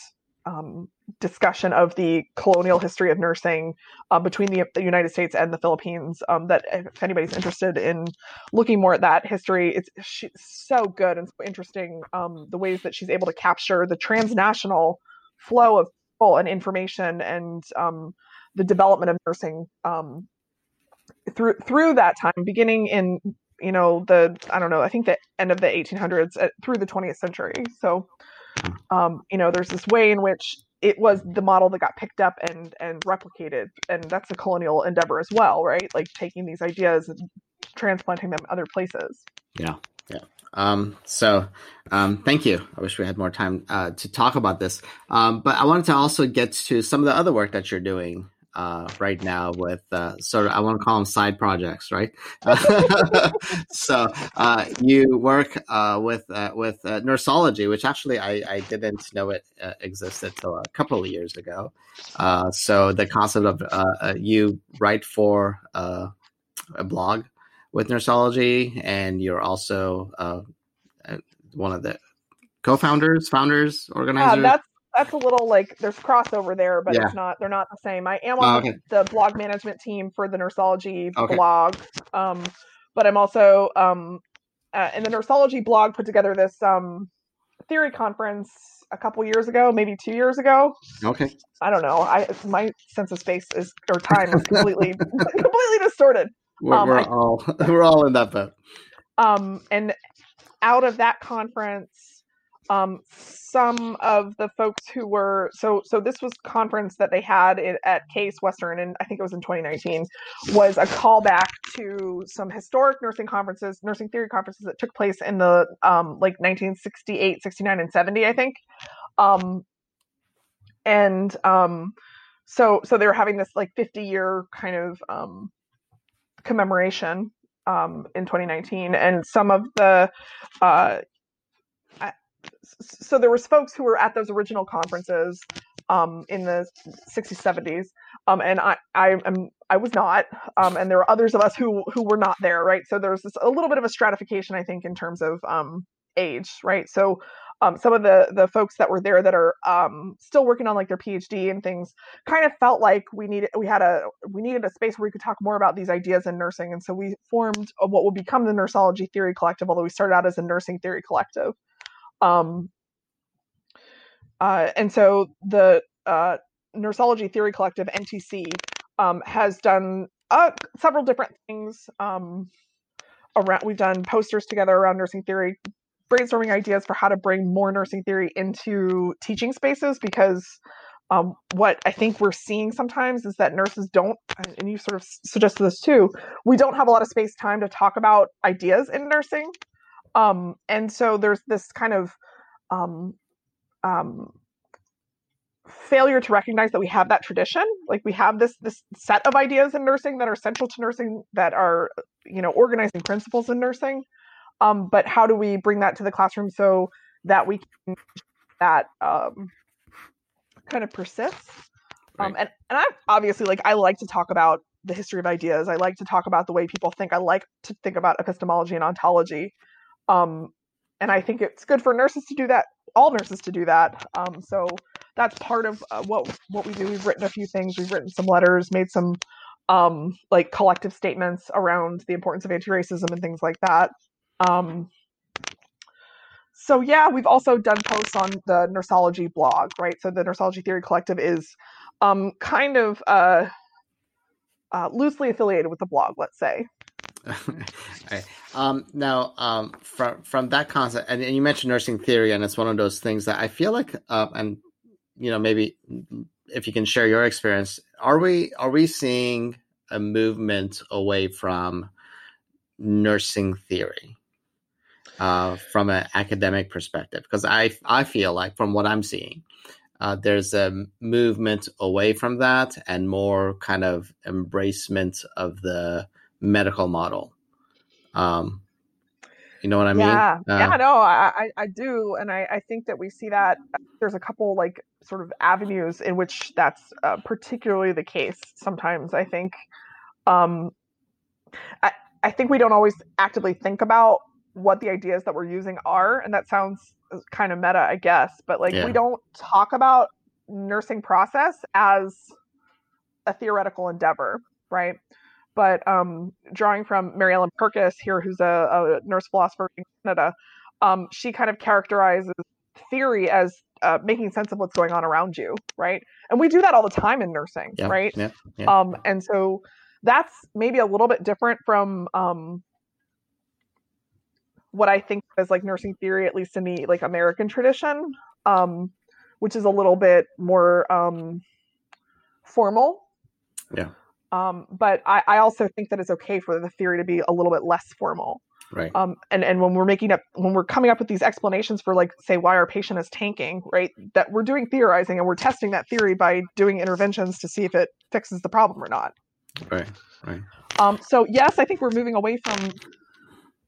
um, discussion of the colonial history of nursing uh, between the, the United States and the Philippines. Um, that if anybody's interested in looking more at that history, it's she's so good and so interesting. Um, the ways that she's able to capture the transnational flow of people and information and um, the development of nursing um, through through that time, beginning in you know the I don't know I think the end of the 1800s uh, through the 20th century. So um, you know there's this way in which it was the model that got picked up and and replicated, and that's a colonial endeavor as well, right? Like taking these ideas and transplanting them other places. Yeah, yeah. Um, so, um, thank you. I wish we had more time uh, to talk about this. Um, but I wanted to also get to some of the other work that you're doing uh, right now with uh, sort of I want to call them side projects, right? so uh, you work uh, with uh, with uh, Nursology, which actually I, I didn't know it uh, existed till a couple of years ago. Uh, so the concept of you write for uh, a blog with Nursology, and you're also one of the co-founders, founders, Yeah, organizers. that's that's a little like there's crossover there, but Yeah. it's not. They're not the same. I am Oh, okay. the blog management team for the Nursology Okay. blog, um, but I'm also um, uh, in the Nursology blog put together this um, theory conference a couple years ago, maybe two years ago. okay. I don't know. I my sense of space is or time is completely completely distorted. We're, Um, we're I- all we're all in that boat. um, and out of that conference um, some of the folks who were so so this was conference that they had it at case western and i think it was in 2019 was a callback to some historic nursing conferences nursing theory conferences that took place in the um, like 1968 69 and 70 i think. Um, and um, so so they were having this like 50 year kind of um, commemoration um, in 2019, and some of the uh, so there was folks who were at those original conferences um, in the 60s, 70s, um, and I I am I was not, um, and there were others of us who who were not there, right? So there's this a little bit of a stratification, I think, in terms of um, age, right? So um, some of the the folks that were there that are um, still working on like their PhD and things kind of felt like we needed we had a we needed a space where we could talk more about these ideas in nursing, and so we formed what will become the Nursology Theory Collective. Although we started out as a nursing theory collective, um, uh, and so the uh, Theory Collective (NTC) um, has done uh, several different things. Um, around we've done posters together around nursing theory brainstorming ideas for how to bring more nursing theory into teaching spaces because um, what I think we're seeing sometimes is that nurses don't, and you sort of suggested this too, we don't have a lot of space time to talk about ideas in nursing. Um, and so there's this kind of um, um, failure to recognize that we have that tradition like we have this this set of ideas in nursing that are central to nursing that are you know organizing principles in nursing um, but how do we bring that to the classroom so that we can that um, kind of persists? Um, right. Um, and and I obviously like I like to talk about the history of ideas. I like to talk about the way people think. I like to think about epistemology and ontology. Um, and I think it's good for nurses to do that. All nurses to do that. Um, so that's part of uh, what what we do. We've written a few things. We've written some letters, made some um, like collective statements around the importance of anti-racism and things like that. Um, so yeah, we've also done posts on the Nursology blog, right? So the Nursology Theory Collective is um, kind of uh, uh, loosely affiliated with the blog, let's say. right. um, now, um, from from that concept, and, and, you mentioned nursing theory, and it's one of those things that I feel like, uh, and you know, maybe if you can share your experience, are we are we seeing a movement away from nursing theory? uh, from an academic perspective because I I feel like from what I'm seeing, uh, there's a movement away from that and more kind of embracement of the medical model. Um, you know what I mean? Yeah, uh, yeah, no, I, I do, and I, I think that we see that there's a couple like sort of avenues in which that's uh, particularly the case. Sometimes I think, um, I I think we don't always actively think about what the ideas that we're using are and that sounds uh, kind of meta i guess but like yeah. we don't talk about nursing process as a theoretical endeavor right but um, drawing from mary ellen purkis here who's a, a nurse philosopher in canada um, she kind of characterizes theory as uh, making sense of what's going on around you right? And we do that all the time in nursing yeah, right? Yeah, um, and so that's maybe a little bit different from um, what I think is like nursing theory, at least in the like American tradition, um, which is a little bit more um, formal. Yeah. Um, but I, I also think that it's okay for the theory to be a little bit less formal. Right. Um, and and when we're making up when we're coming up with these explanations for like say why our patient is tanking, right? That we're doing theorizing and we're testing that theory by doing interventions to see if it fixes the problem or not. Right. Right. Um, so yes, I think we're moving away from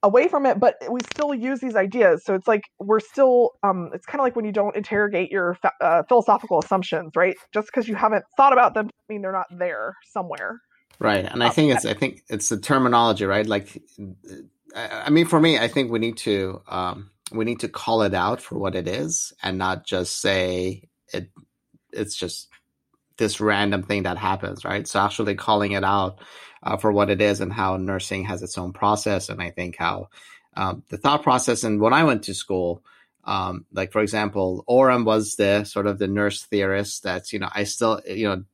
away from it but we still use these ideas. So it's like we're still um it's kind of like when you don't interrogate your uh, philosophical assumptions right? Just because you haven't thought about them I mean they're not there somewhere. Right and i think it's i think it's the terminology right? Like i mean for me i think we need to um we need to call it out for what it is and not just say it it's just this random thing that happens right so actually calling it out uh, for what it is and how nursing has its own process. And I think how um, the thought process and when I went to school, um, like for example, Orem was the sort of the nurse theorist that's, you know, I still, you know,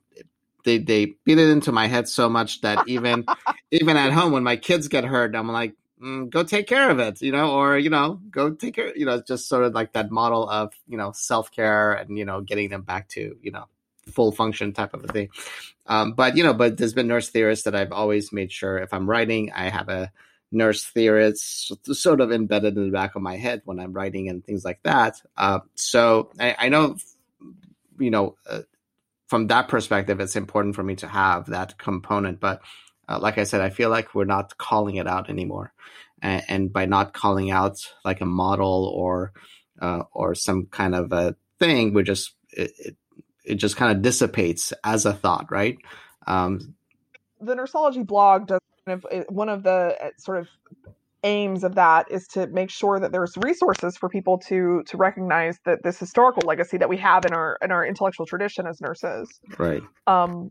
they, they beat it into my head so much that even, even at home, when my kids get hurt, I'm like, mm, go take care of it, you know, or, you know, go take care, you know, just sort of like that model of, you know, self care and, you know, getting them back to, you know, full function type of a thing. Um, but you know, but there's been nurse theorists that I've always made sure if I'm writing, I have a nurse theorist sort of embedded in the back of my head when I'm writing and things like that. Uh, so I, I, know, you know, uh, from that perspective, it's important for me to have that component. But uh, like I said, I feel like we're not calling it out anymore, and, and by not calling out like a model or uh, or some kind of a thing, we're just it, it, it just kind of dissipates as a thought, right? Um, the Nursology blog does kind of one of the uh, sort of aims of that is to make sure that there's resources for people to to recognize that this historical legacy that we have in our in our intellectual tradition as nurses. Right. Um.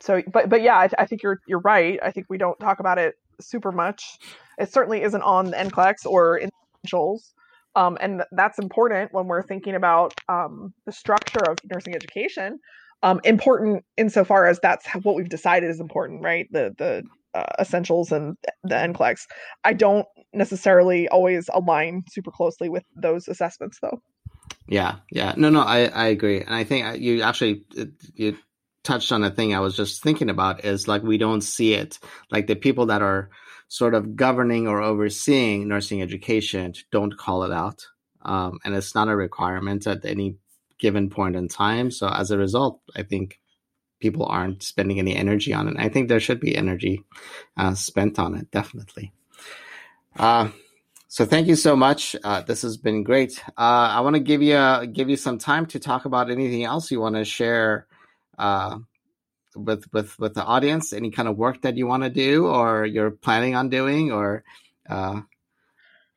So, but but yeah, I, I think you're you're right. I think we don't talk about it super much. It certainly isn't on the NCLEX or in essentials. Um, and that's important when we're thinking about um, the structure of nursing education. Um, important insofar as that's what we've decided is important, right? The the uh, essentials and the NCLEX. I don't necessarily always align super closely with those assessments, though. Yeah, yeah, no, no, I I agree, and I think uh, you actually you touched on a thing I was just thinking about is like we don't see it, like the people that are sort of governing or overseeing nursing education don't call it out, um, and it's not a requirement at any given point in time. So as a result, I think people aren't spending any energy on it. I think there should be energy uh, spent on it, definitely. Uh, so thank you so much. Uh, this has been great. Uh, I want to give you give you some time to talk about anything else you want to share uh, with with with the audience. Any kind of work that you want to do, or you're planning on doing, or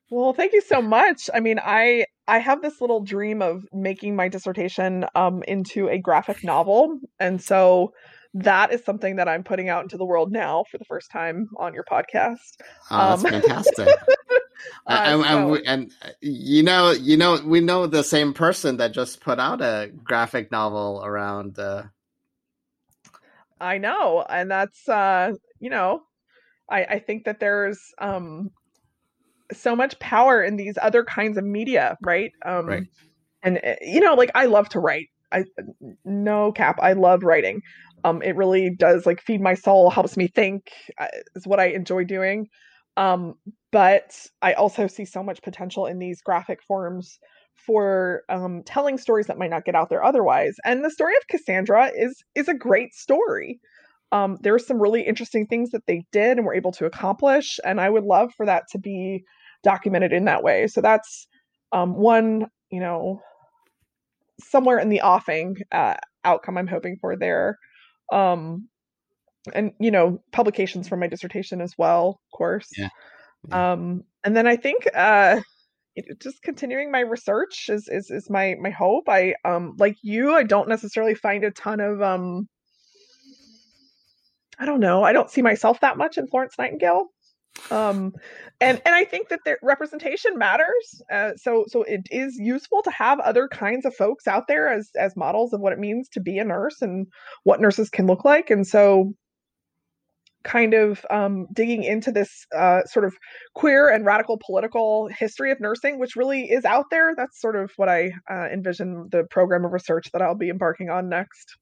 well, thank you so much. I mean, I I have this little dream of making my dissertation um, into a graphic novel, and so that is something that I'm putting out into the world now for the first time on your podcast. Oh, that's um, fantastic! uh, and, so, and, and, uh, you know, you know, we know the same person that just put out a graphic novel around. Uh... I know, and that's uh, you know, I I think that there's um so much power in these other kinds of media, right? Um, right. And eh, you know, like I love to write. I no cap. I love writing. Um, it really does like feed my soul, helps me think. Uh, is what I enjoy doing. Um, but I also see so much potential in these graphic forms for um, telling stories that might not get out there otherwise. And the story of Cassandra is is a great story. Um, there are some really interesting things that they did and were able to accomplish, and I would love for that to be documented in that way. So that's um, one, you know, somewhere in the offing uh, outcome I'm hoping for there. Um, and you know, publications for my dissertation as well, of course. Yeah. yeah. Um, and then I think uh, just continuing my research is, is is my my hope. I um like you, I don't necessarily find a ton of um I don't know. I don't see myself that much in Florence Nightingale um and and i think that the representation matters uh, so so it is useful to have other kinds of folks out there as as models of what it means to be a nurse and what nurses can look like and so kind of um, digging into this uh, sort of queer and radical political history of nursing, which really is out there. That's sort of what I uh, envision the program of research that I'll be embarking on next.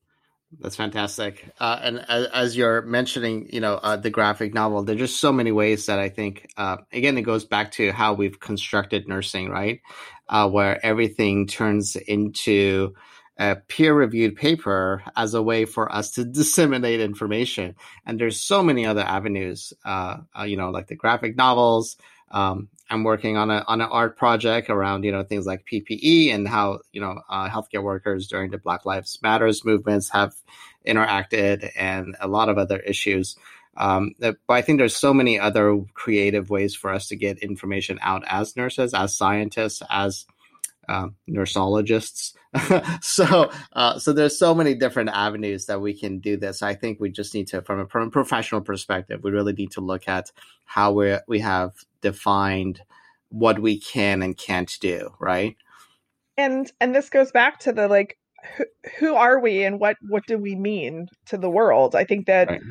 That's fantastic. Uh, and as, as, you're mentioning, you know, uh, the graphic novel, there's just so many ways that I think, uh, again, it goes back to how we've constructed nursing, right? Uh, where everything turns into a peer reviewed paper as a way for us to disseminate information. And there's so many other avenues, uh, uh, you know, like the graphic novels, um, I'm working on a on an art project around you know things like PPE and how you know uh, healthcare workers during the Black Lives Matters movements have interacted and a lot of other issues. Um, but I think there's so many other creative ways for us to get information out as nurses, as scientists, as uh, nursologists. so, uh, so there's so many different avenues that we can do this. I think we just need to, from a, from a professional perspective, we really need to look at how we we have defined what we can and can't do, right? And and this goes back to the like who, who are we and what what do we mean to the world? I think that right.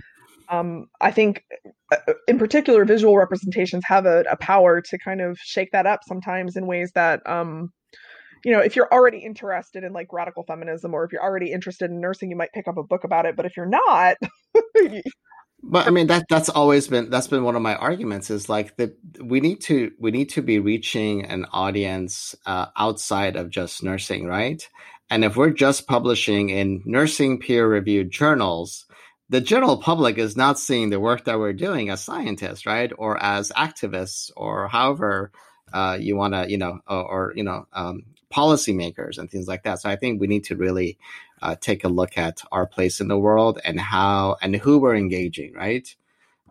um I think uh, in particular visual representations have a, a power to kind of shake that up sometimes in ways that um you know, if you're already interested in like radical feminism or if you're already interested in nursing, you might pick up a book about it. But if you're not, but I mean that that's always been that's been one of my arguments is like that we need to we need to be reaching an audience uh, outside of just nursing, right? And if we're just publishing in nursing peer reviewed journals, the general public is not seeing the work that we're doing as scientists, right, or as activists, or however uh, you want to, you know, or, or you know, um, policymakers and things like that. So I think we need to really uh, take a look at our place in the world and how and who we're engaging, right?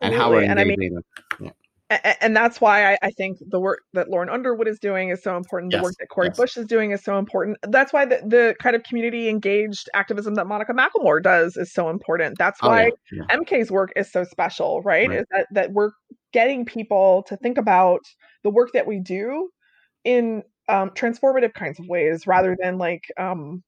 And how we're engaging. And I mean, yeah. and that's why I, I, think the work that Lauren Underwood is doing is so important. The yes, work that Cori yes. Bush is doing is so important. That's why the, the kind of community engaged activism that Monica McLemore does is so important. That's why oh, yeah, yeah. MK's work is so special, right? right? Is that, that we're getting people to think about the work that we do in um, transformative kinds of ways rather than like um,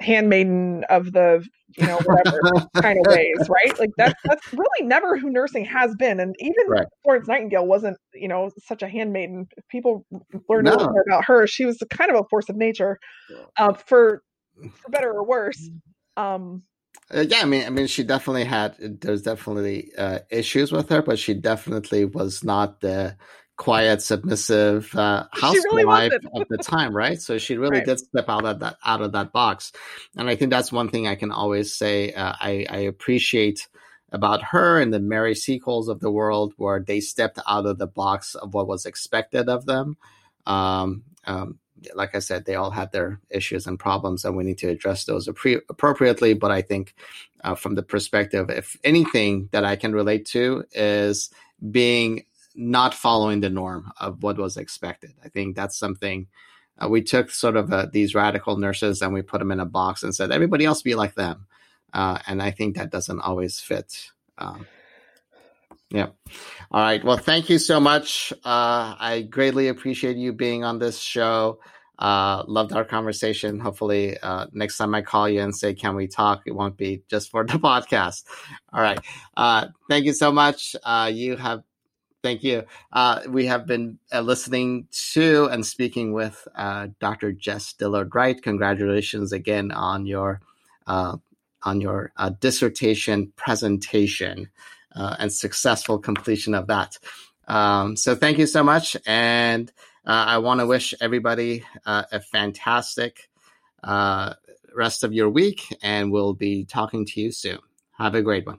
handmaiden of the you know whatever kind of ways right like that's that's really never who nursing has been and even right. florence nightingale wasn't you know such a handmaiden if people learned no. more about her she was kind of a force of nature uh, for for better or worse um uh, yeah, I mean, I mean, she definitely had. There's definitely uh, issues with her, but she definitely was not the quiet, submissive uh, housewife really of the time, right? So she really right. did step out of that out of that box, and I think that's one thing I can always say uh, I, I, appreciate about her and the Mary Seacoles of the world, where they stepped out of the box of what was expected of them. Um, um, like I said, they all had their issues and problems, and we need to address those appre- appropriately. But I think, uh, from the perspective, if anything that I can relate to is being not following the norm of what was expected. I think that's something uh, we took sort of uh, these radical nurses and we put them in a box and said everybody else be like them, uh, and I think that doesn't always fit. Um, yeah. All right. Well, thank you so much. Uh, I greatly appreciate you being on this show. Uh, loved our conversation. Hopefully, next time I call you and say, "Can we talk?" It won't be just for the podcast. All right. Thank you so much. You have Thank you. Uh, we have been uh, listening to and speaking with uh, Dr. Jess Dillard Wright. Congratulations again on your uh, on your uh, dissertation presentation uh, and successful completion of that. Um, so thank you so much, and I want to wish everybody a fantastic rest of your week, and we'll be talking to you soon. Have a great one.